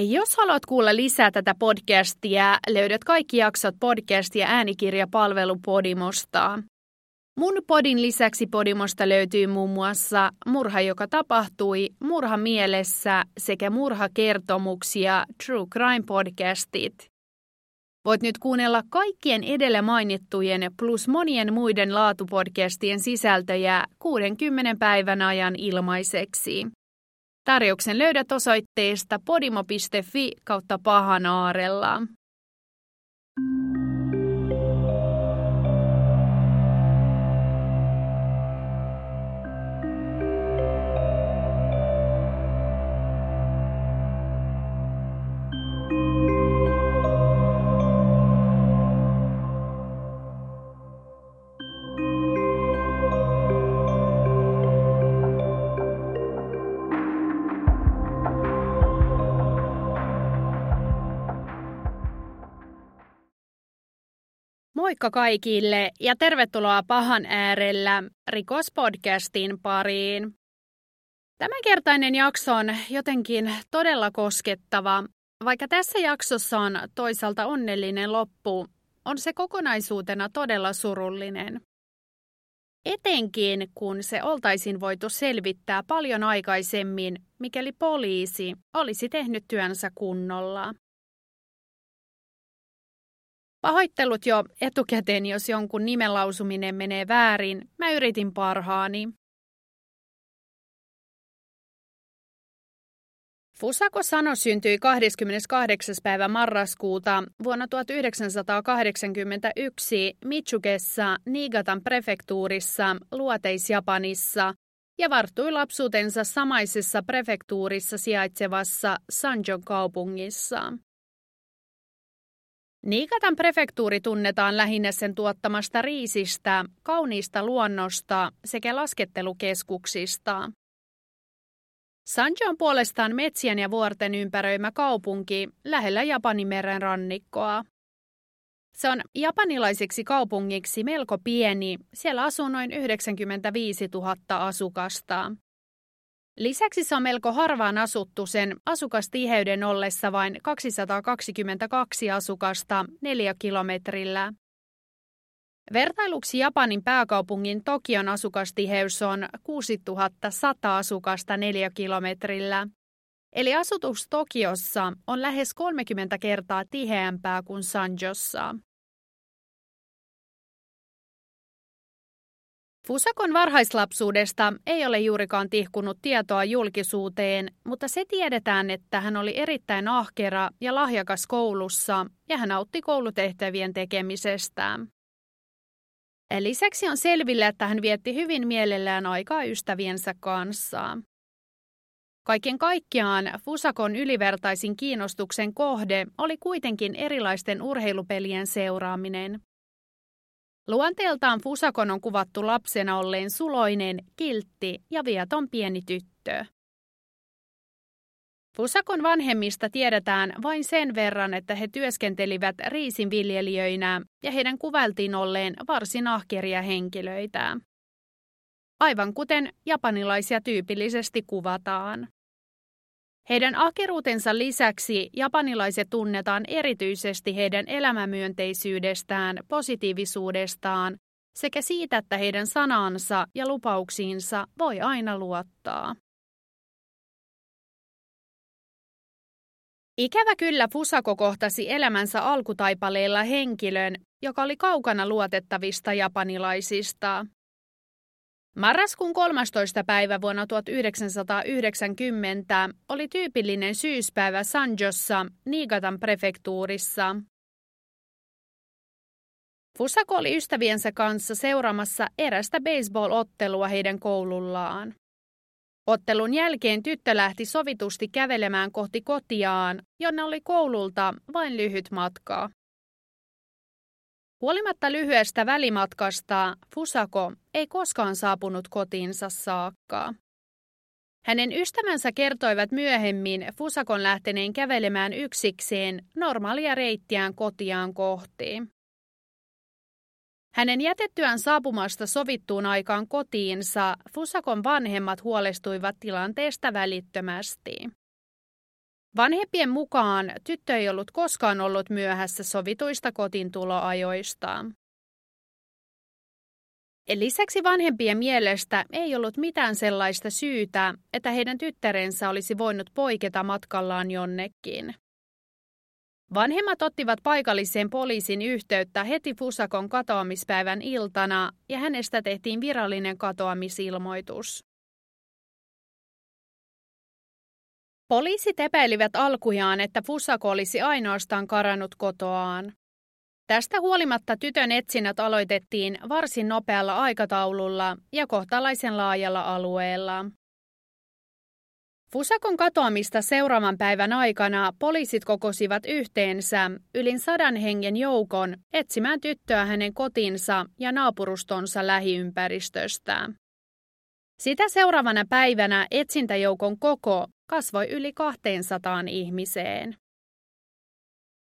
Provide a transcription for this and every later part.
Jos haluat kuulla lisää tätä podcastia, löydät kaikki jaksot podcast- ja äänikirjapalvelu Podimosta. Mun podin lisäksi Podimosta löytyy muun muassa Murha, joka tapahtui, Murha mielessä sekä Murhakertomuksia True Crime podcastit. Voit nyt kuunnella kaikkien edellä mainittujen plus monien muiden laatupodcastien sisältöjä 60 päivän ajan ilmaiseksi. Tarjouksen löydät osoitteesta podimo.fi kautta pahanaarella. Moikka kaikille ja tervetuloa pahan äärellä rikospodcastin pariin. Tämänkertainen jakso on jotenkin todella koskettava. Vaikka tässä jaksossa on toisaalta onnellinen loppu, on se kokonaisuutena todella surullinen. Etenkin kun se oltaisiin voitu selvittää paljon aikaisemmin, mikäli poliisi olisi tehnyt työnsä kunnolla. Pahoittelut jo etukäteen, jos jonkun nimen lausuminen menee väärin. Mä yritin parhaani. Fusako Sano syntyi 28. päivä marraskuuta vuonna 1981 Michugessa Niigatan prefektuurissa Luoteis-Japanissa ja varttui lapsuutensa samaisessa prefektuurissa sijaitsevassa Sanjon kaupungissa. Niikatan prefektuuri tunnetaan lähinnä sen tuottamasta riisistä, kauniista luonnosta sekä laskettelukeskuksista. Sanjo on puolestaan metsien ja vuorten ympäröimä kaupunki lähellä Japanin meren rannikkoa. Se on japanilaiseksi kaupungiksi melko pieni, siellä asuu noin 95 000 asukasta. Lisäksi se on melko harvaan asuttu sen asukastiheyden ollessa vain 222 asukasta neljä kilometrillä. Vertailuksi Japanin pääkaupungin Tokion asukastiheys on 6100 asukasta neljä kilometrillä. Eli asutus Tokiossa on lähes 30 kertaa tiheämpää kuin Sanjossa. Fusakon varhaislapsuudesta ei ole juurikaan tihkunut tietoa julkisuuteen, mutta se tiedetään, että hän oli erittäin ahkera ja lahjakas koulussa ja hän autti koulutehtävien tekemisestä. Lisäksi on selvillä, että hän vietti hyvin mielellään aikaa ystäviensä kanssa. Kaiken kaikkiaan Fusakon ylivertaisin kiinnostuksen kohde oli kuitenkin erilaisten urheilupelien seuraaminen. Luonteeltaan Fusakon on kuvattu lapsena olleen suloinen, kiltti ja vieton pieni tyttö. Fusakon vanhemmista tiedetään vain sen verran, että he työskentelivät riisinviljelijöinä ja heidän kuvailtiin olleen varsin ahkeria henkilöitä. Aivan kuten japanilaisia tyypillisesti kuvataan. Heidän akeruutensa lisäksi japanilaiset tunnetaan erityisesti heidän elämämyönteisyydestään, positiivisuudestaan sekä siitä, että heidän sanansa ja lupauksiinsa voi aina luottaa. Ikävä kyllä Fusako kohtasi elämänsä alkutaipaleella henkilön, joka oli kaukana luotettavista japanilaisista. Marraskuun 13. päivä vuonna 1990 oli tyypillinen syyspäivä Sanjossa, Niigatan prefektuurissa. Fusako oli ystäviensä kanssa seuraamassa erästä baseball-ottelua heidän koulullaan. Ottelun jälkeen tyttö lähti sovitusti kävelemään kohti kotiaan, jonne oli koululta vain lyhyt matka. Huolimatta lyhyestä välimatkasta, Fusako ei koskaan saapunut kotiinsa saakka. Hänen ystävänsä kertoivat myöhemmin Fusakon lähteneen kävelemään yksikseen normaalia reittiään kotiaan kohti. Hänen jätettyään saapumasta sovittuun aikaan kotiinsa Fusakon vanhemmat huolestuivat tilanteesta välittömästi. Vanhempien mukaan tyttö ei ollut koskaan ollut myöhässä sovituista kotintuloajoistaan. Lisäksi vanhempien mielestä ei ollut mitään sellaista syytä, että heidän tyttärensä olisi voinut poiketa matkallaan jonnekin. Vanhemmat ottivat paikalliseen poliisin yhteyttä heti Fusakon katoamispäivän iltana ja hänestä tehtiin virallinen katoamisilmoitus. Poliisit epäilivät alkujaan, että Fusako olisi ainoastaan karannut kotoaan. Tästä huolimatta tytön etsinnät aloitettiin varsin nopealla aikataululla ja kohtalaisen laajalla alueella. Fusakon katoamista seuraavan päivän aikana poliisit kokosivat yhteensä yli sadan hengen joukon etsimään tyttöä hänen kotinsa ja naapurustonsa lähiympäristöstä. Sitä seuraavana päivänä etsintäjoukon koko kasvoi yli 200 ihmiseen.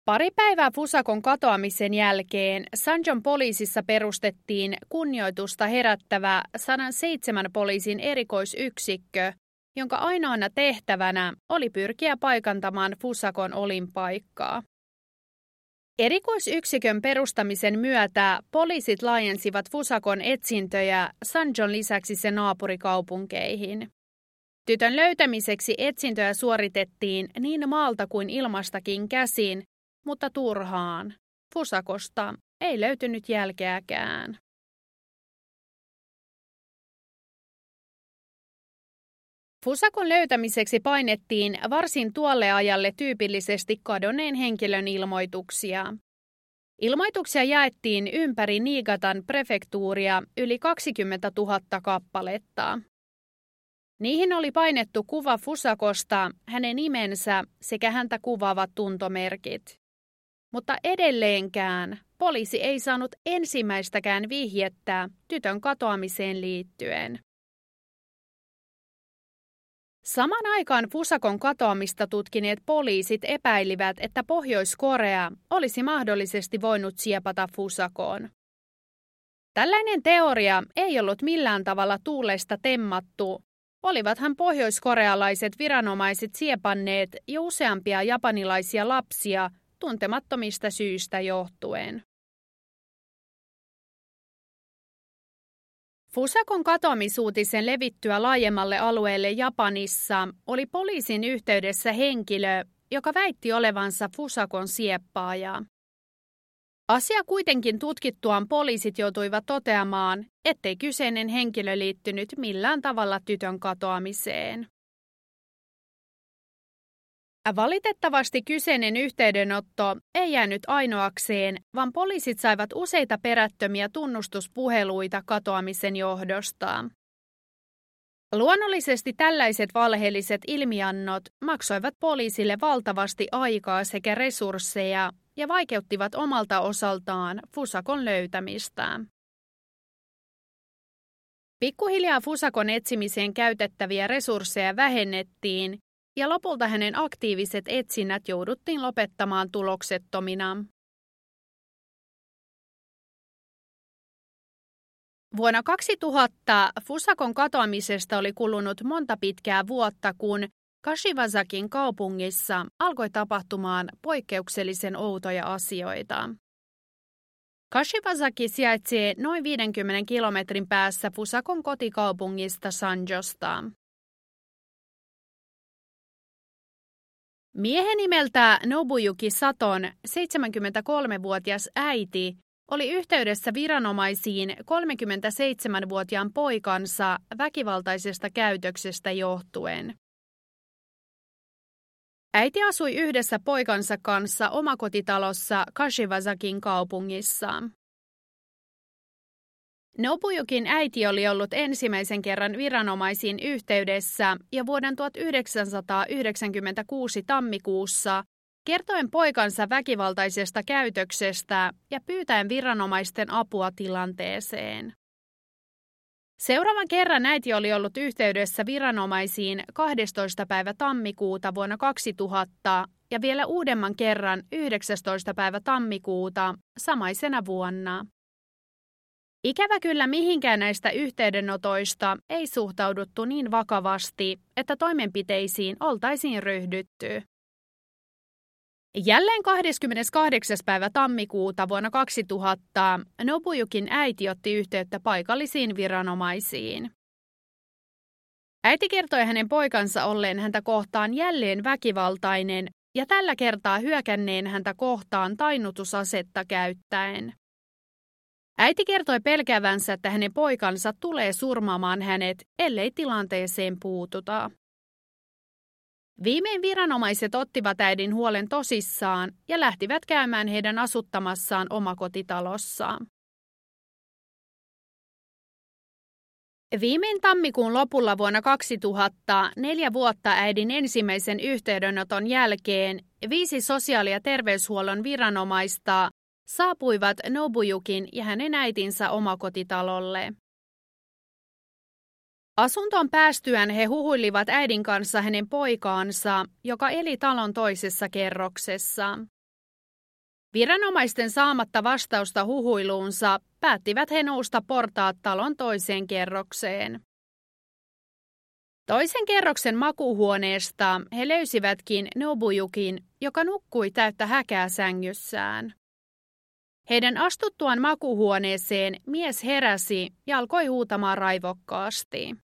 Pari päivää Fusakon katoamisen jälkeen Sanjon poliisissa perustettiin kunnioitusta herättävä 107 poliisin erikoisyksikkö, jonka ainoana tehtävänä oli pyrkiä paikantamaan Fusakon olinpaikkaa. Erikoisyksikön perustamisen myötä poliisit laajensivat Fusakon etsintöjä Sanjon lisäksi sen naapurikaupunkeihin. Tytön löytämiseksi etsintöjä suoritettiin niin maalta kuin ilmastakin käsin, mutta turhaan. Fusakosta ei löytynyt jälkeäkään. Fusakon löytämiseksi painettiin varsin tuolle ajalle tyypillisesti kadonneen henkilön ilmoituksia. Ilmoituksia jaettiin ympäri Niigatan prefektuuria yli 20 000 kappaletta. Niihin oli painettu kuva Fusakosta, hänen nimensä sekä häntä kuvaavat tuntomerkit. Mutta edelleenkään poliisi ei saanut ensimmäistäkään vihjettä tytön katoamiseen liittyen. Saman aikaan Fusakon katoamista tutkineet poliisit epäilivät, että Pohjois-Korea olisi mahdollisesti voinut siepata Fusakoon. Tällainen teoria ei ollut millään tavalla tuulesta temmattu, olivathan pohjoiskorealaiset viranomaiset siepanneet jo useampia japanilaisia lapsia tuntemattomista syistä johtuen. Fusakon katoamisuutisen levittyä laajemmalle alueelle Japanissa oli poliisin yhteydessä henkilö, joka väitti olevansa Fusakon sieppaaja. Asia kuitenkin tutkittuaan poliisit joutuivat toteamaan, ettei kyseinen henkilö liittynyt millään tavalla tytön katoamiseen. Valitettavasti kyseinen yhteydenotto ei jäänyt ainoakseen, vaan poliisit saivat useita perättömiä tunnustuspuheluita katoamisen johdosta. Luonnollisesti tällaiset valheelliset ilmiannot maksoivat poliisille valtavasti aikaa sekä resursseja ja vaikeuttivat omalta osaltaan Fusakon löytämistä. Pikkuhiljaa Fusakon etsimiseen käytettäviä resursseja vähennettiin ja lopulta hänen aktiiviset etsinnät jouduttiin lopettamaan tuloksettomina. Vuonna 2000 Fusakon katoamisesta oli kulunut monta pitkää vuotta, kun Kashiwazakin kaupungissa alkoi tapahtumaan poikkeuksellisen outoja asioita. Kashiwazaki sijaitsee noin 50 kilometrin päässä Fusakon kotikaupungista Sanjosta. Miehen nimeltä Nobuyuki Saton 73-vuotias äiti oli yhteydessä viranomaisiin 37-vuotiaan poikansa väkivaltaisesta käytöksestä johtuen. Äiti asui yhdessä poikansa kanssa omakotitalossa Kashiwazakin kaupungissa. Nobujukin äiti oli ollut ensimmäisen kerran viranomaisiin yhteydessä ja vuoden 1996 tammikuussa kertoen poikansa väkivaltaisesta käytöksestä ja pyytäen viranomaisten apua tilanteeseen. Seuraavan kerran äiti oli ollut yhteydessä viranomaisiin 12. päivä tammikuuta vuonna 2000 ja vielä uudemman kerran 19. päivä tammikuuta samaisena vuonna. Ikävä kyllä mihinkään näistä yhteydenotoista ei suhtauduttu niin vakavasti, että toimenpiteisiin oltaisiin ryhdytty. Jälleen 28. päivä tammikuuta vuonna 2000 Nobuyukin äiti otti yhteyttä paikallisiin viranomaisiin. Äiti kertoi hänen poikansa olleen häntä kohtaan jälleen väkivaltainen ja tällä kertaa hyökänneen häntä kohtaan tainnutusasetta käyttäen. Äiti kertoi pelkävänsä, että hänen poikansa tulee surmaamaan hänet, ellei tilanteeseen puututa. Viimein viranomaiset ottivat äidin huolen tosissaan ja lähtivät käymään heidän asuttamassaan omakotitalossa. Viimein tammikuun lopulla vuonna 2000, neljä vuotta äidin ensimmäisen yhteydenoton jälkeen, viisi sosiaali- ja terveyshuollon viranomaista saapuivat Nobuyukin ja hänen äitinsä omakotitalolle. Asuntoon päästyään he huhuilivat äidin kanssa hänen poikaansa, joka eli talon toisessa kerroksessa. Viranomaisten saamatta vastausta huhuiluunsa päättivät he nousta portaat talon toiseen kerrokseen. Toisen kerroksen makuhuoneesta he löysivätkin Nobuyukin, joka nukkui täyttä häkää sängyssään. Heidän astuttuaan makuhuoneeseen mies heräsi ja alkoi huutamaan raivokkaasti.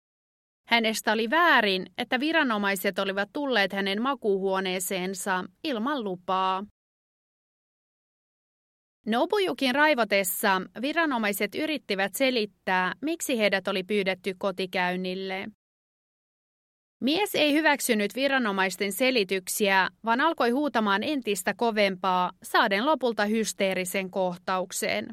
Hänestä oli väärin, että viranomaiset olivat tulleet hänen makuuhuoneeseensa ilman lupaa. Nobujukin raivotessa viranomaiset yrittivät selittää, miksi heidät oli pyydetty kotikäynnille. Mies ei hyväksynyt viranomaisten selityksiä, vaan alkoi huutamaan entistä kovempaa, saaden lopulta hysteerisen kohtauksen.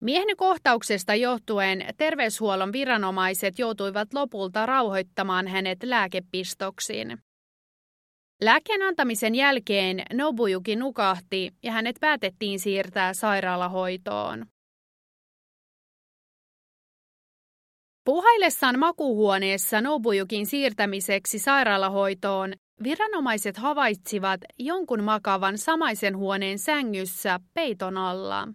Miehen kohtauksesta johtuen terveyshuollon viranomaiset joutuivat lopulta rauhoittamaan hänet lääkepistoksiin. Lääkkeen antamisen jälkeen Nobuyuki nukahti ja hänet päätettiin siirtää sairaalahoitoon. Puhaillessaan makuhuoneessa Nobuyukin siirtämiseksi sairaalahoitoon viranomaiset havaitsivat jonkun makavan samaisen huoneen sängyssä peiton alla.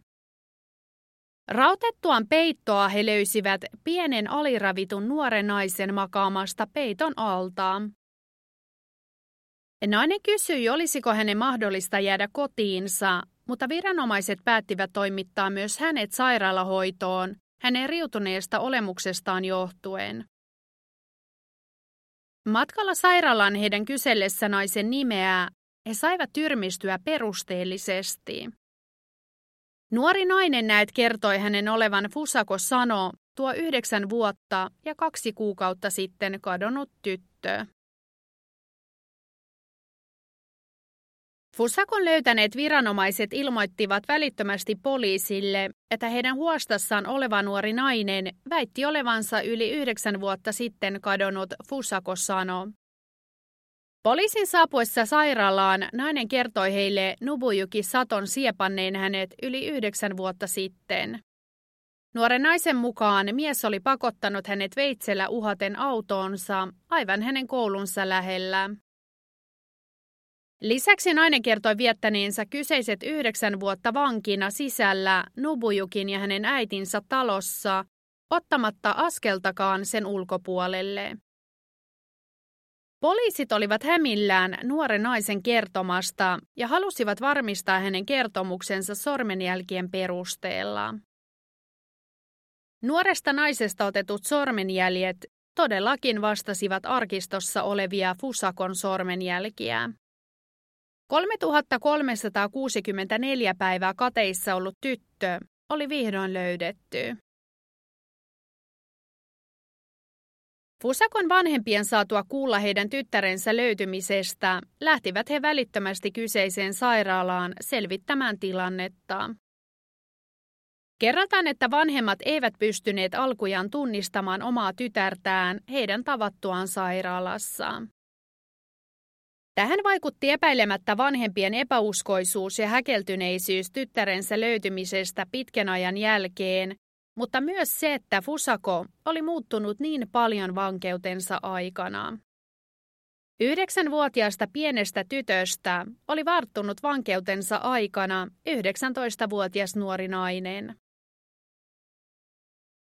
Rautettuaan peittoa he löysivät pienen aliravitun nuoren naisen makaamasta peiton alta. Nainen kysyi, olisiko hänen mahdollista jäädä kotiinsa, mutta viranomaiset päättivät toimittaa myös hänet sairaalahoitoon hänen riutuneesta olemuksestaan johtuen. Matkalla sairaalaan heidän kysellessä naisen nimeä he saivat tyrmistyä perusteellisesti. Nuori nainen näet kertoi hänen olevan Fusako Sano, tuo yhdeksän vuotta ja kaksi kuukautta sitten kadonnut tyttö. Fusakon löytäneet viranomaiset ilmoittivat välittömästi poliisille, että heidän huostassaan oleva nuori nainen väitti olevansa yli yhdeksän vuotta sitten kadonnut Fusako Sano. Poliisin saapuessa sairaalaan nainen kertoi heille Nubujuki Saton siepanneen hänet yli yhdeksän vuotta sitten. Nuoren naisen mukaan mies oli pakottanut hänet veitsellä uhaten autoonsa aivan hänen koulunsa lähellä. Lisäksi nainen kertoi viettäneensä kyseiset yhdeksän vuotta vankina sisällä Nubujukin ja hänen äitinsä talossa, ottamatta askeltakaan sen ulkopuolelle. Poliisit olivat hämillään nuoren naisen kertomasta ja halusivat varmistaa hänen kertomuksensa sormenjälkien perusteella. Nuoresta naisesta otetut sormenjäljet todellakin vastasivat arkistossa olevia Fusakon sormenjälkiä. 3364 päivää kateissa ollut tyttö oli vihdoin löydetty. Fusakon vanhempien saatua kuulla heidän tyttärensä löytymisestä, lähtivät he välittömästi kyseiseen sairaalaan selvittämään tilannetta. Kerrataan, että vanhemmat eivät pystyneet alkujaan tunnistamaan omaa tytärtään heidän tavattuaan sairaalassa. Tähän vaikutti epäilemättä vanhempien epäuskoisuus ja häkeltyneisyys tyttärensä löytymisestä pitkän ajan jälkeen, mutta myös se, että Fusako oli muuttunut niin paljon vankeutensa aikana. Yhdeksänvuotiaasta pienestä tytöstä oli varttunut vankeutensa aikana 19-vuotias nuori nainen.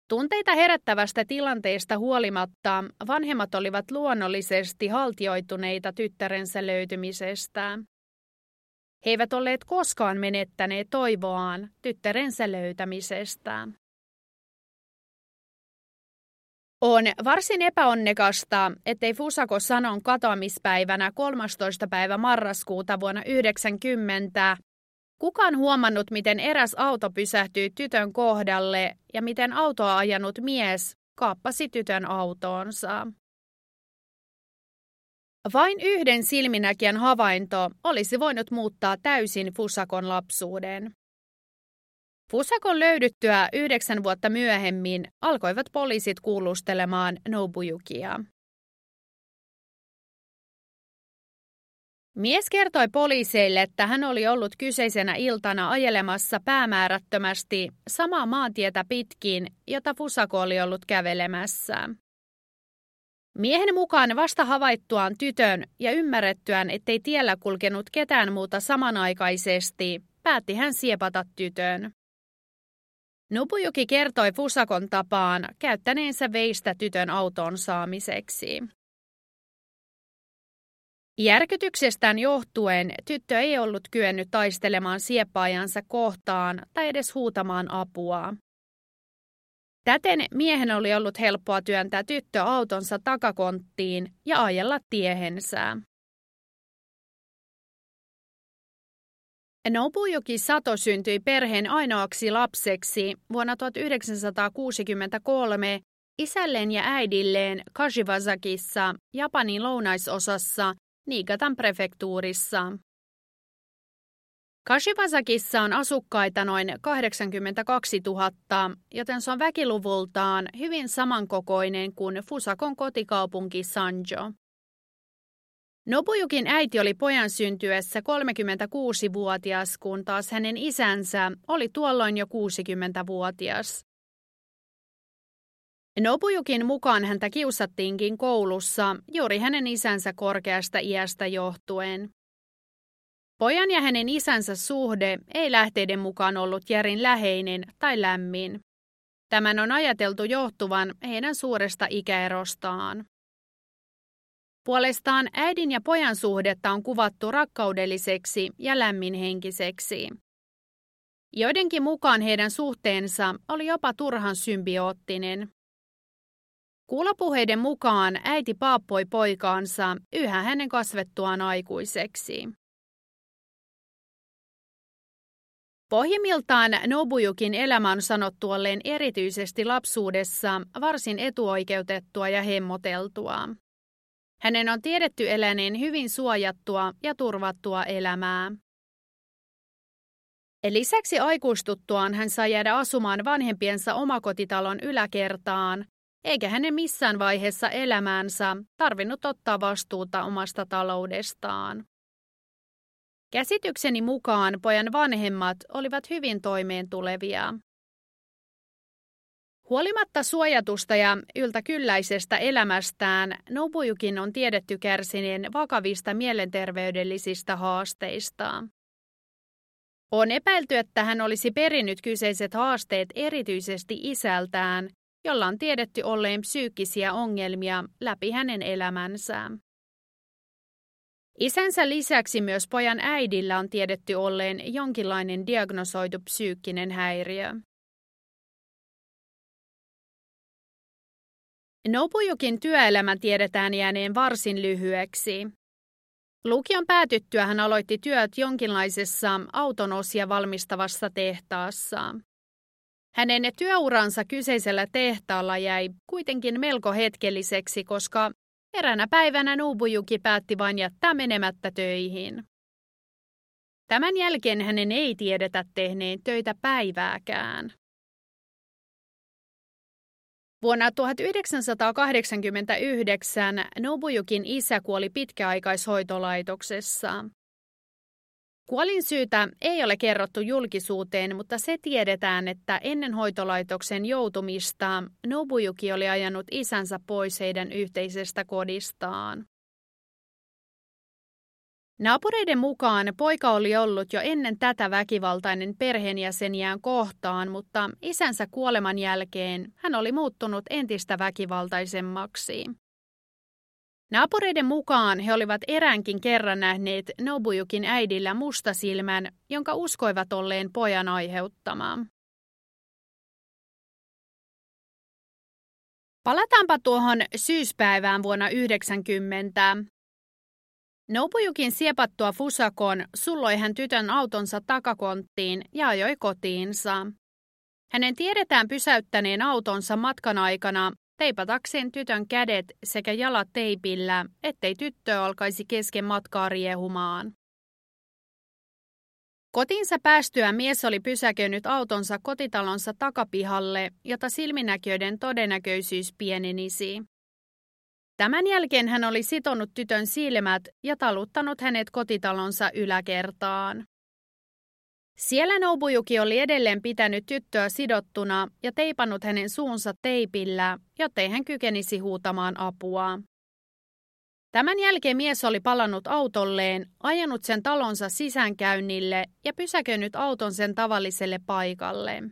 Tunteita herättävästä tilanteesta huolimatta vanhemmat olivat luonnollisesti haltioituneita tyttärensä löytymisestä. He eivät olleet koskaan menettäneet toivoaan tyttärensä löytämisestä. On varsin epäonnekasta, ettei Fusako sanon katoamispäivänä 13. päivä marraskuuta vuonna 90 kukaan huomannut, miten eräs auto pysähtyi tytön kohdalle ja miten autoa ajanut mies kaappasi tytön autoonsa. Vain yhden silminäkijän havainto olisi voinut muuttaa täysin Fusakon lapsuuden. Fusakon löydyttyä yhdeksän vuotta myöhemmin alkoivat poliisit kuulustelemaan Nobuyukia. Mies kertoi poliiseille, että hän oli ollut kyseisenä iltana ajelemassa päämäärättömästi samaa maantietä pitkin, jota Fusako oli ollut kävelemässä. Miehen mukaan vasta havaittuaan tytön ja ymmärrettyään, ettei tiellä kulkenut ketään muuta samanaikaisesti, päätti hän siepata tytön. Nupujuki kertoi Fusakon tapaan käyttäneensä veistä tytön autoon saamiseksi. Järkytyksestään johtuen tyttö ei ollut kyennyt taistelemaan sieppaajansa kohtaan tai edes huutamaan apua. Täten miehen oli ollut helppoa työntää tyttö autonsa takakonttiin ja ajella tiehensä. Nobujuki Sato syntyi perheen ainoaksi lapseksi vuonna 1963 isälleen ja äidilleen Kashiwazakissa, Japanin lounaisosassa, Niigatan prefektuurissa. Kashiwazakissa on asukkaita noin 82 000, joten se on väkiluvultaan hyvin samankokoinen kuin Fusakon kotikaupunki Sanjo. Nobuyukin äiti oli pojan syntyessä 36-vuotias, kun taas hänen isänsä oli tuolloin jo 60-vuotias. Nobuyukin mukaan häntä kiusattiinkin koulussa juuri hänen isänsä korkeasta iästä johtuen. Pojan ja hänen isänsä suhde ei lähteiden mukaan ollut järin läheinen tai lämmin. Tämän on ajateltu johtuvan heidän suuresta ikäerostaan. Puolestaan äidin ja pojan suhdetta on kuvattu rakkaudelliseksi ja lämminhenkiseksi. Joidenkin mukaan heidän suhteensa oli jopa turhan symbioottinen. Kuulopuheiden mukaan äiti paappoi poikaansa yhä hänen kasvettuaan aikuiseksi. Pohjimmiltaan Nobuyukin elämä on sanottu olleen erityisesti lapsuudessa varsin etuoikeutettua ja hemmoteltua. Hänen on tiedetty eläneen hyvin suojattua ja turvattua elämää. Lisäksi aikuistuttuaan hän sai jäädä asumaan vanhempiensa omakotitalon yläkertaan, eikä hänen missään vaiheessa elämäänsä tarvinnut ottaa vastuuta omasta taloudestaan. Käsitykseni mukaan pojan vanhemmat olivat hyvin toimeentulevia. Huolimatta suojatusta ja yltäkylläisestä elämästään, Nobuyukin on tiedetty kärsineen vakavista mielenterveydellisistä haasteista. On epäilty, että hän olisi perinnyt kyseiset haasteet erityisesti isältään, jolla on tiedetty olleen psyykkisiä ongelmia läpi hänen elämänsä. Isänsä lisäksi myös pojan äidillä on tiedetty olleen jonkinlainen diagnosoitu psyykkinen häiriö. Nobujukin työelämä tiedetään jääneen varsin lyhyeksi. Lukion päätyttyä hän aloitti työt jonkinlaisessa autonosia valmistavassa tehtaassa. Hänen työuransa kyseisellä tehtaalla jäi kuitenkin melko hetkelliseksi, koska eräänä päivänä Nobujuki päätti vain jättää menemättä töihin. Tämän jälkeen hänen ei tiedetä tehneen töitä päivääkään. Vuonna 1989 Nobujukin isä kuoli pitkäaikaishoitolaitoksessa. Kuolin syytä ei ole kerrottu julkisuuteen, mutta se tiedetään, että ennen hoitolaitoksen joutumista Nobujuki oli ajanut isänsä pois heidän yhteisestä kodistaan. Naapureiden mukaan poika oli ollut jo ennen tätä väkivaltainen perheenjäseniään kohtaan, mutta isänsä kuoleman jälkeen hän oli muuttunut entistä väkivaltaisemmaksi. Naapureiden mukaan he olivat eräänkin kerran nähneet Nobuyukin äidillä mustasilmän, jonka uskoivat olleen pojan aiheuttamaa. Palataanpa tuohon syyspäivään vuonna 90. Nobuyukin siepattua Fusakon sulloi hän tytön autonsa takakonttiin ja ajoi kotiinsa. Hänen tiedetään pysäyttäneen autonsa matkan aikana teipatakseen tytön kädet sekä jalat teipillä, ettei tyttö alkaisi kesken matkaa riehumaan. Kotiinsa päästyä mies oli pysäköinyt autonsa kotitalonsa takapihalle, jota silminäköiden todennäköisyys pienenisi. Tämän jälkeen hän oli sitonut tytön silmät ja taluttanut hänet kotitalonsa yläkertaan. Siellä Nobujuki oli edelleen pitänyt tyttöä sidottuna ja teipannut hänen suunsa teipillä, jottei hän kykenisi huutamaan apua. Tämän jälkeen mies oli palannut autolleen, ajanut sen talonsa sisäänkäynnille ja pysäköinyt auton sen tavalliselle paikalle.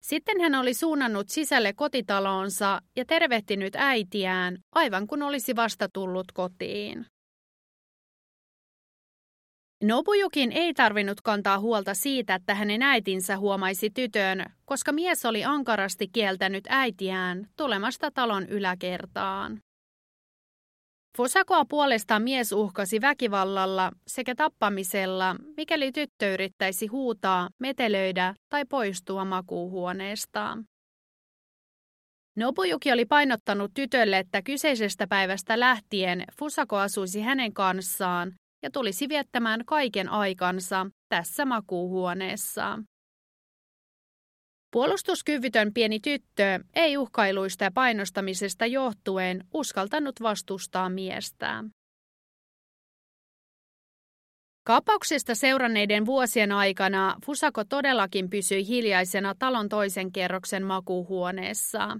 Sitten hän oli suunnannut sisälle kotitaloonsa ja tervehtinyt äitiään, aivan kun olisi vasta tullut kotiin. Nobujukin ei tarvinnut kantaa huolta siitä, että hänen äitinsä huomaisi tytön, koska mies oli ankarasti kieltänyt äitiään tulemasta talon yläkertaan. Fusakoa puolestaan mies uhkasi väkivallalla sekä tappamisella, mikäli tyttö yrittäisi huutaa, metelöidä tai poistua makuuhuoneestaan. Nobujuki oli painottanut tytölle, että kyseisestä päivästä lähtien Fusako asuisi hänen kanssaan ja tulisi viettämään kaiken aikansa tässä makuuhuoneessa. Puolustuskyvytön pieni tyttö ei uhkailuista ja painostamisesta johtuen uskaltanut vastustaa miestä. Kapauksesta seuranneiden vuosien aikana Fusako todellakin pysyi hiljaisena talon toisen kerroksen makuuhuoneessa.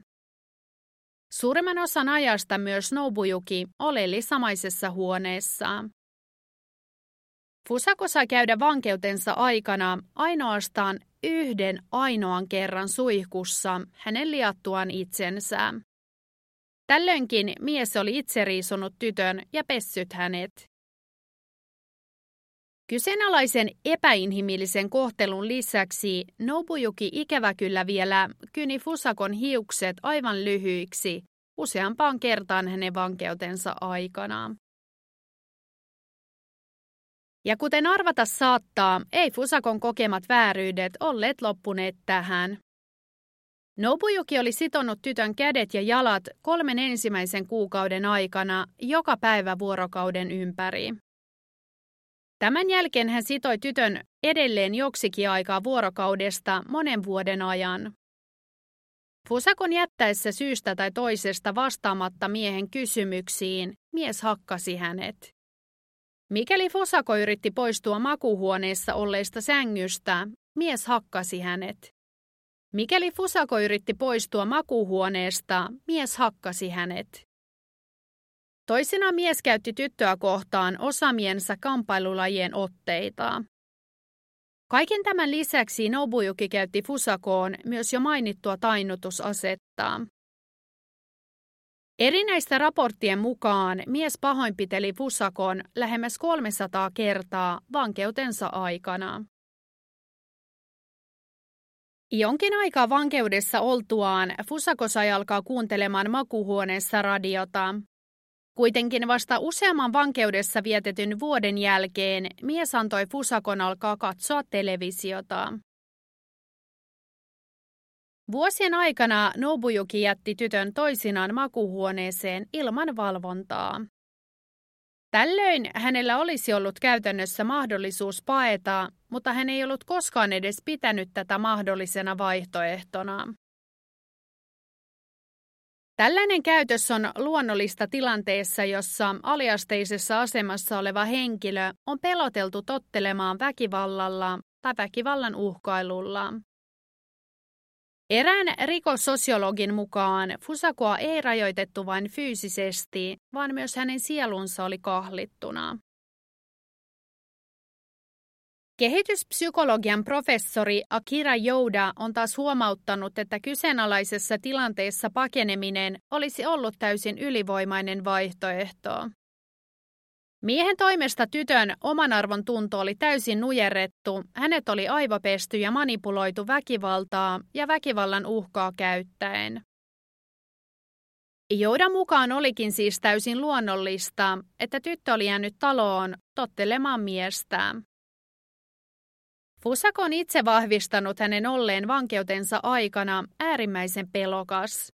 Suurimman osan ajasta myös Nobujuki oleli samaisessa huoneessa. Fusako sai käydä vankeutensa aikana ainoastaan yhden ainoan kerran suihkussa hänen liattuaan itsensä. Tällöinkin mies oli itse riisunut tytön ja pessyt hänet. Kyseenalaisen epäinhimillisen kohtelun lisäksi Nobujuki ikävä kyllä vielä kyni Fusakon hiukset aivan lyhyiksi useampaan kertaan hänen vankeutensa aikana. Ja kuten arvata saattaa, ei Fusakon kokemat vääryydet olleet loppuneet tähän. Nobuyuki oli sitonut tytön kädet ja jalat kolmen ensimmäisen kuukauden aikana joka päivä vuorokauden ympäri. Tämän jälkeen hän sitoi tytön edelleen joksikin aikaa vuorokaudesta monen vuoden ajan. Fusakon jättäessä syystä tai toisesta vastaamatta miehen kysymyksiin, mies hakkasi hänet. Mikäli Fosako yritti poistua makuhuoneessa olleista sängystä, mies hakkasi hänet. Mikäli Fusako yritti poistua makuuhuoneesta, mies hakkasi hänet. Toisena mies käytti tyttöä kohtaan osamiensa kampailulajien otteita. Kaiken tämän lisäksi Nobuyuki käytti Fusakoon myös jo mainittua tainnutusasetta. Erinäistä raporttien mukaan mies pahoinpiteli Fusakon lähemmäs 300 kertaa vankeutensa aikana. Jonkin aikaa vankeudessa oltuaan Fusako sai alkaa kuuntelemaan makuhuoneessa radiota. Kuitenkin vasta useamman vankeudessa vietetyn vuoden jälkeen mies antoi Fusakon alkaa katsoa televisiota. Vuosien aikana Nobuyuki jätti tytön toisinaan makuhuoneeseen ilman valvontaa. Tällöin hänellä olisi ollut käytännössä mahdollisuus paeta, mutta hän ei ollut koskaan edes pitänyt tätä mahdollisena vaihtoehtona. Tällainen käytös on luonnollista tilanteessa, jossa aliasteisessa asemassa oleva henkilö on peloteltu tottelemaan väkivallalla tai väkivallan uhkailulla. Erään rikossosiologin mukaan Fusakoa ei rajoitettu vain fyysisesti, vaan myös hänen sielunsa oli kahlittuna. Kehityspsykologian professori Akira Jouda on taas huomauttanut, että kyseenalaisessa tilanteessa pakeneminen olisi ollut täysin ylivoimainen vaihtoehto. Miehen toimesta tytön oman arvon tunto oli täysin nujerrettu, hänet oli aivopesty ja manipuloitu väkivaltaa ja väkivallan uhkaa käyttäen. Joudan mukaan olikin siis täysin luonnollista, että tyttö oli jäänyt taloon tottelemaan miestään. Fusako on itse vahvistanut hänen olleen vankeutensa aikana äärimmäisen pelokas.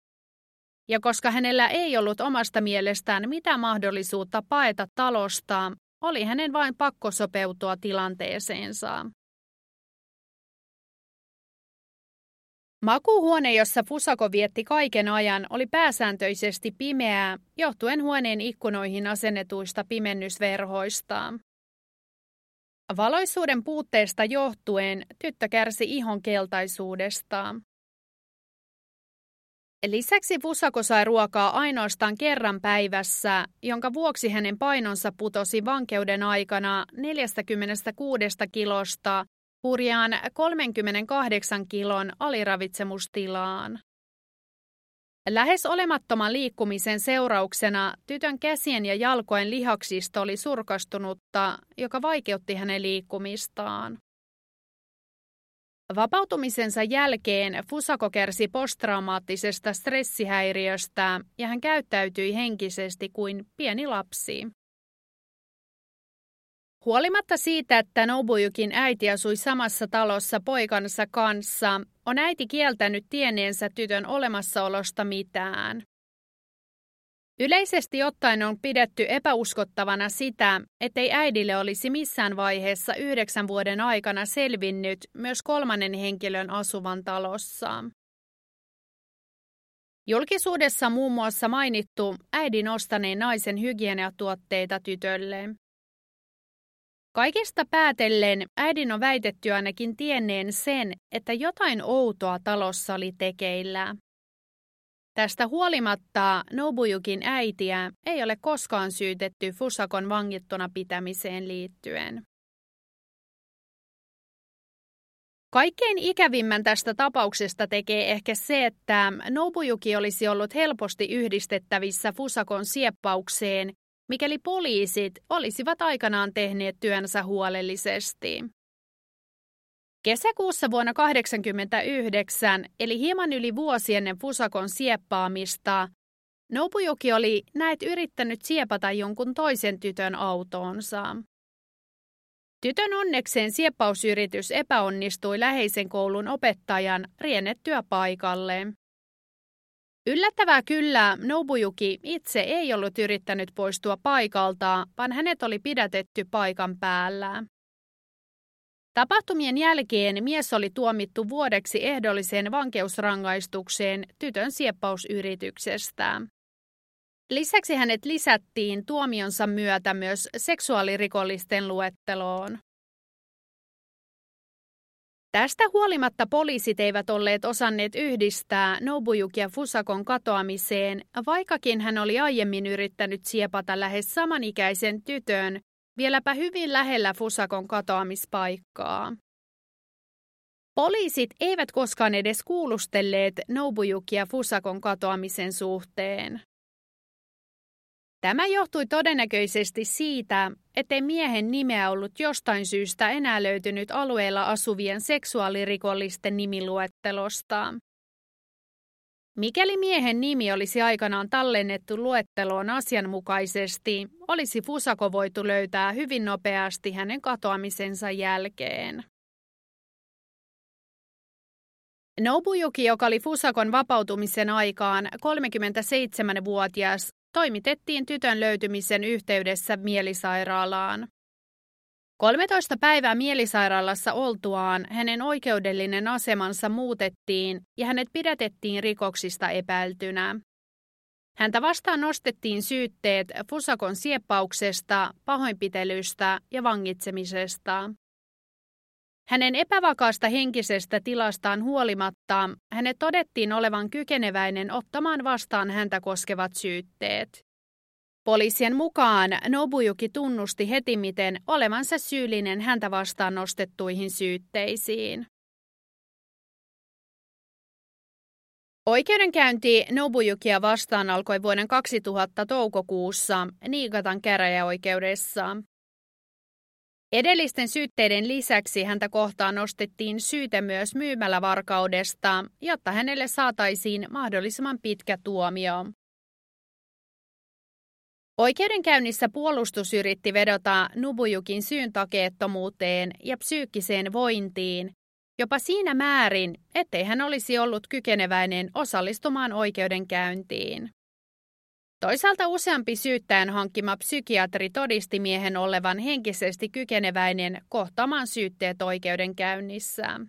Ja koska hänellä ei ollut omasta mielestään mitään mahdollisuutta paeta talosta, oli hänen vain pakko sopeutua tilanteeseensa. Makuuhuone, jossa Fusako vietti kaiken ajan, oli pääsääntöisesti pimeää, johtuen huoneen ikkunoihin asennetuista pimennysverhoista. Valoisuuden puutteesta johtuen tyttö kärsi ihon keltaisuudesta. Lisäksi Fusako sai ruokaa ainoastaan kerran päivässä, jonka vuoksi hänen painonsa putosi vankeuden aikana 46 kilosta hurjaan 38 kilon aliravitsemustilaan. Lähes olemattoman liikkumisen seurauksena tytön käsien ja jalkojen lihaksisto oli surkastunutta, joka vaikeutti hänen liikkumistaan. Vapautumisensa jälkeen Fusako kärsi posttraumaattisesta stressihäiriöstä ja hän käyttäytyi henkisesti kuin pieni lapsi. Huolimatta siitä, että Nobuyukin äiti asui samassa talossa poikansa kanssa, on äiti kieltänyt tieneensä tytön olemassaolosta mitään. Yleisesti ottaen on pidetty epäuskottavana sitä, ettei äidille olisi missään vaiheessa yhdeksän vuoden aikana selvinnyt myös kolmannen henkilön asuvan talossa. Julkisuudessa muun muassa mainittu äidin ostaneen naisen hygieniatuotteita tytölle. Kaikesta päätellen äidin on väitetty ainakin tienneen sen, että jotain outoa talossa oli tekeillä. Tästä huolimatta Nobuyukin äitiä ei ole koskaan syytetty Fusakon vangittuna pitämiseen liittyen. Kaikkein ikävimmän tästä tapauksesta tekee ehkä se, että Nobuyuki olisi ollut helposti yhdistettävissä Fusakon sieppaukseen mikäli poliisit olisivat aikanaan tehneet työnsä huolellisesti. Kesäkuussa vuonna 1989, eli hieman yli vuosi ennen Fusakon sieppaamista, Nobujoki oli näet yrittänyt siepata jonkun toisen tytön autoonsa. Tytön onnekseen sieppausyritys epäonnistui läheisen koulun opettajan riennettyä paikalle. Yllättävää kyllä, Nobuyuki itse ei ollut yrittänyt poistua paikalta, vaan hänet oli pidätetty paikan päällä. Tapahtumien jälkeen mies oli tuomittu vuodeksi ehdolliseen vankeusrangaistukseen tytön sieppausyrityksestä. Lisäksi hänet lisättiin tuomionsa myötä myös seksuaalirikollisten luetteloon. Tästä huolimatta poliisit eivät olleet osanneet yhdistää Nobuyukia Fusakon katoamiseen, vaikkakin hän oli aiemmin yrittänyt siepata lähes samanikäisen tytön, vieläpä hyvin lähellä Fusakon katoamispaikkaa. Poliisit eivät koskaan edes kuulustelleet Nobuyukia Fusakon katoamisen suhteen. Tämä johtui todennäköisesti siitä, ettei miehen nimeä ollut jostain syystä enää löytynyt alueella asuvien seksuaalirikollisten nimiluettelosta. Mikäli miehen nimi olisi aikanaan tallennettu luetteloon asianmukaisesti, olisi Fusako voitu löytää hyvin nopeasti hänen katoamisensa jälkeen. Nobuyuki, joka oli Fusakon vapautumisen aikaan 37-vuotias, toimitettiin tytön löytymisen yhteydessä mielisairaalaan. 13 päivää mielisairaalassa oltuaan hänen oikeudellinen asemansa muutettiin ja hänet pidätettiin rikoksista epäiltynä. Häntä vastaan nostettiin syytteet Fusakon sieppauksesta, pahoinpitelystä ja vangitsemisesta. Hänen epävakaasta henkisestä tilastaan huolimatta hänet todettiin olevan kykeneväinen ottamaan vastaan häntä koskevat syytteet. Poliisien mukaan Nobuyuki tunnusti heti miten olevansa syyllinen häntä vastaan nostettuihin syytteisiin. Oikeudenkäynti Nobuyukia vastaan alkoi vuoden 2000 toukokuussa Niigatan käräjäoikeudessa. Edellisten syytteiden lisäksi häntä kohtaan nostettiin syyte myös myymälävarkaudesta, jotta hänelle saataisiin mahdollisimman pitkä tuomio. Oikeudenkäynnissä puolustus yritti vedota Nubujukin syyn takeettomuuteen ja psyykkiseen vointiin, jopa siinä määrin, ettei hän olisi ollut kykeneväinen osallistumaan oikeudenkäyntiin. Toisaalta useampi syyttäjän hankkima psykiatri todisti miehen olevan henkisesti kykeneväinen kohtaamaan syytteet oikeudenkäynnissä.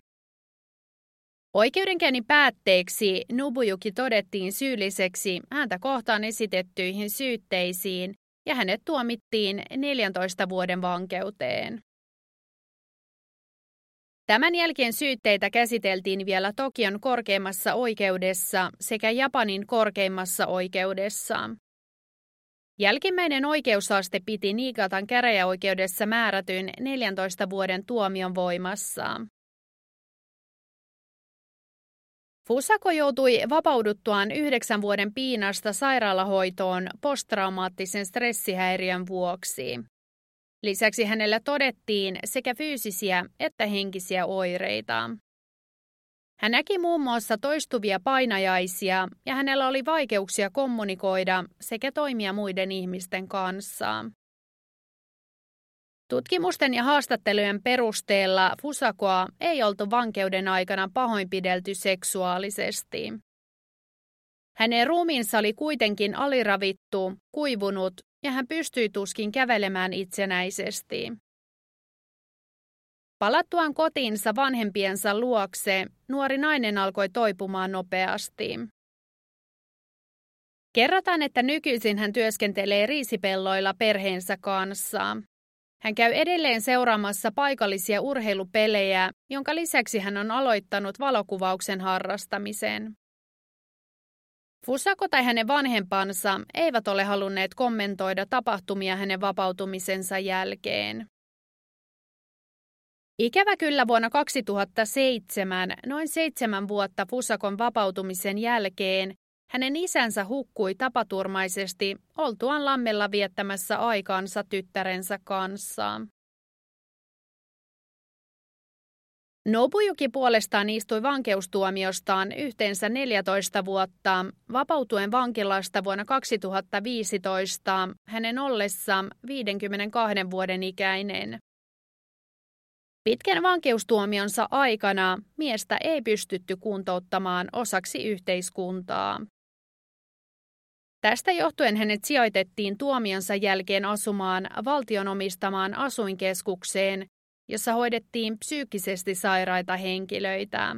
Oikeudenkäynnin päätteeksi Nubujuki todettiin syylliseksi häntä kohtaan esitettyihin syytteisiin ja hänet tuomittiin 14 vuoden vankeuteen. Tämän jälkeen syytteitä käsiteltiin vielä Tokion korkeimmassa oikeudessa sekä Japanin korkeimmassa oikeudessa. Jälkimmäinen oikeusaste piti Niigatan käräjäoikeudessa määrätyn 14 vuoden tuomion voimassa. Fusako joutui vapauduttuaan yhdeksän vuoden piinasta sairaalahoitoon posttraumaattisen stressihäiriön vuoksi. Lisäksi hänellä todettiin sekä fyysisiä että henkisiä oireita. Hän näki muun muassa toistuvia painajaisia ja hänellä oli vaikeuksia kommunikoida sekä toimia muiden ihmisten kanssa. Tutkimusten ja haastattelujen perusteella Fusakoa ei oltu vankeuden aikana pahoinpidelty seksuaalisesti. Hänen ruumiinsa oli kuitenkin aliravittu, kuivunut ja hän pystyi tuskin kävelemään itsenäisesti. Palattuaan kotiinsa vanhempiensa luokse, nuori nainen alkoi toipumaan nopeasti. Kerrotaan, että nykyisin hän työskentelee riisipelloilla perheensä kanssa. Hän käy edelleen seuraamassa paikallisia urheilupelejä, jonka lisäksi hän on aloittanut valokuvauksen harrastamisen. Fusako tai hänen vanhempansa eivät ole halunneet kommentoida tapahtumia hänen vapautumisensa jälkeen. Ikävä kyllä vuonna 2007, noin seitsemän vuotta Fusakon vapautumisen jälkeen, hänen isänsä hukkui tapaturmaisesti oltuaan lammella viettämässä aikaansa tyttärensä kanssa. Nobuyuki puolestaan istui vankeustuomiostaan yhteensä 14 vuotta, vapautuen vankilasta vuonna 2015 hänen ollessa 52 vuoden ikäinen. Pitkän vankeustuomionsa aikana miestä ei pystytty kuntouttamaan osaksi yhteiskuntaa. Tästä johtuen hänet sijoitettiin tuomionsa jälkeen asumaan valtion omistamaan asuinkeskukseen, jossa hoidettiin psyykkisesti sairaita henkilöitä.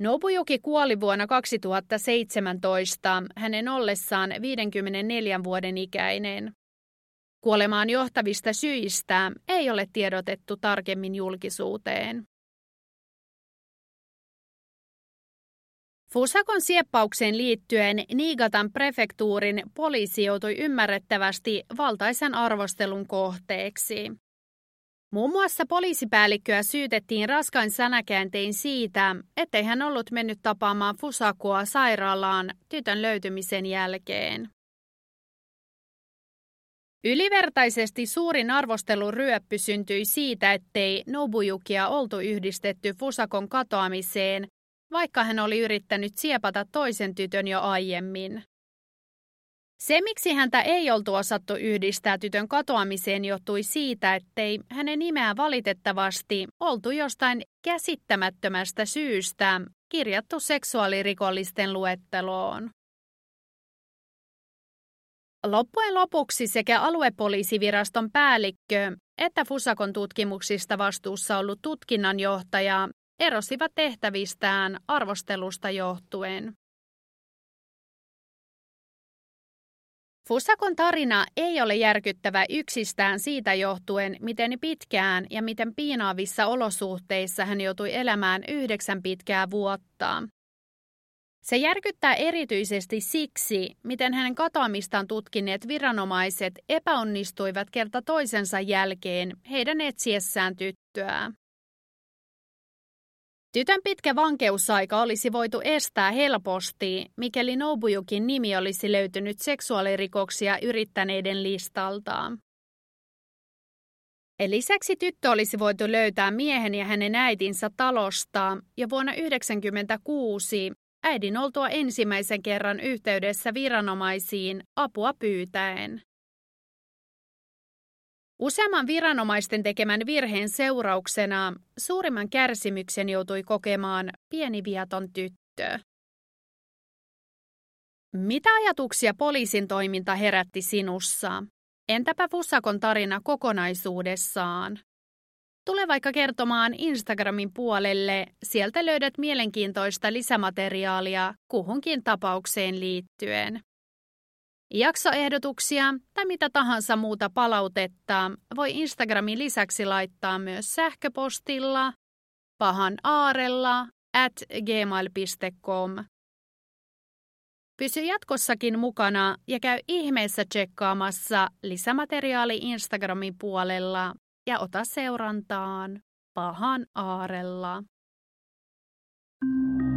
Nobujuki kuoli vuonna 2017 hänen ollessaan 54 vuoden ikäinen. Kuolemaan johtavista syistä ei ole tiedotettu tarkemmin julkisuuteen. Fusakon sieppaukseen liittyen Niigatan prefektuurin poliisi joutui ymmärrettävästi valtaisen arvostelun kohteeksi. Muun muassa poliisipäällikköä syytettiin raskain sanakääntein siitä, ettei hän ollut mennyt tapaamaan Fusakoa sairaalaan tytön löytymisen jälkeen. Ylivertaisesti suurin arvosteluryöppy syntyi siitä, ettei Nobuyukia oltu yhdistetty Fusakon katoamiseen, vaikka hän oli yrittänyt siepata toisen tytön jo aiemmin. Se, miksi häntä ei oltu osattu yhdistää tytön katoamiseen, johtui siitä, ettei hänen nimeä valitettavasti oltu jostain käsittämättömästä syystä kirjattu seksuaalirikollisten luetteloon. Loppujen lopuksi sekä aluepoliisiviraston päällikkö että Fusakon tutkimuksista vastuussa ollut tutkinnanjohtaja erosivat tehtävistään arvostelusta johtuen. Fusakon tarina ei ole järkyttävä yksistään siitä johtuen, miten pitkään ja miten piinaavissa olosuhteissa hän joutui elämään yhdeksän pitkää vuotta. Se järkyttää erityisesti siksi, miten hänen katoamistaan tutkineet viranomaiset epäonnistuivat kerta toisensa jälkeen heidän etsiessään tyttöä. Tytön pitkä vankeusaika olisi voitu estää helposti, mikäli Nobuyukin nimi olisi löytynyt seksuaalirikoksia yrittäneiden listalta. Lisäksi tyttö olisi voitu löytää miehen ja hänen äitinsä talosta ja vuonna 1996 äidin oltua ensimmäisen kerran yhteydessä viranomaisiin apua pyytäen. Useamman viranomaisten tekemän virheen seurauksena suurimman kärsimyksen joutui kokemaan pieni viaton tyttö. Mitä ajatuksia poliisin toiminta herätti sinussa? Entäpä Fussakon tarina kokonaisuudessaan? Tule vaikka kertomaan Instagramin puolelle, sieltä löydät mielenkiintoista lisämateriaalia kuhunkin tapaukseen liittyen. Jaksoehdotuksia tai mitä tahansa muuta palautetta voi Instagramin lisäksi laittaa myös sähköpostilla pahan aarella at gmail.com. Pysy jatkossakin mukana ja käy ihmeessä tsekkaamassa lisämateriaali Instagramin puolella ja ota seurantaan pahan aarella. thank you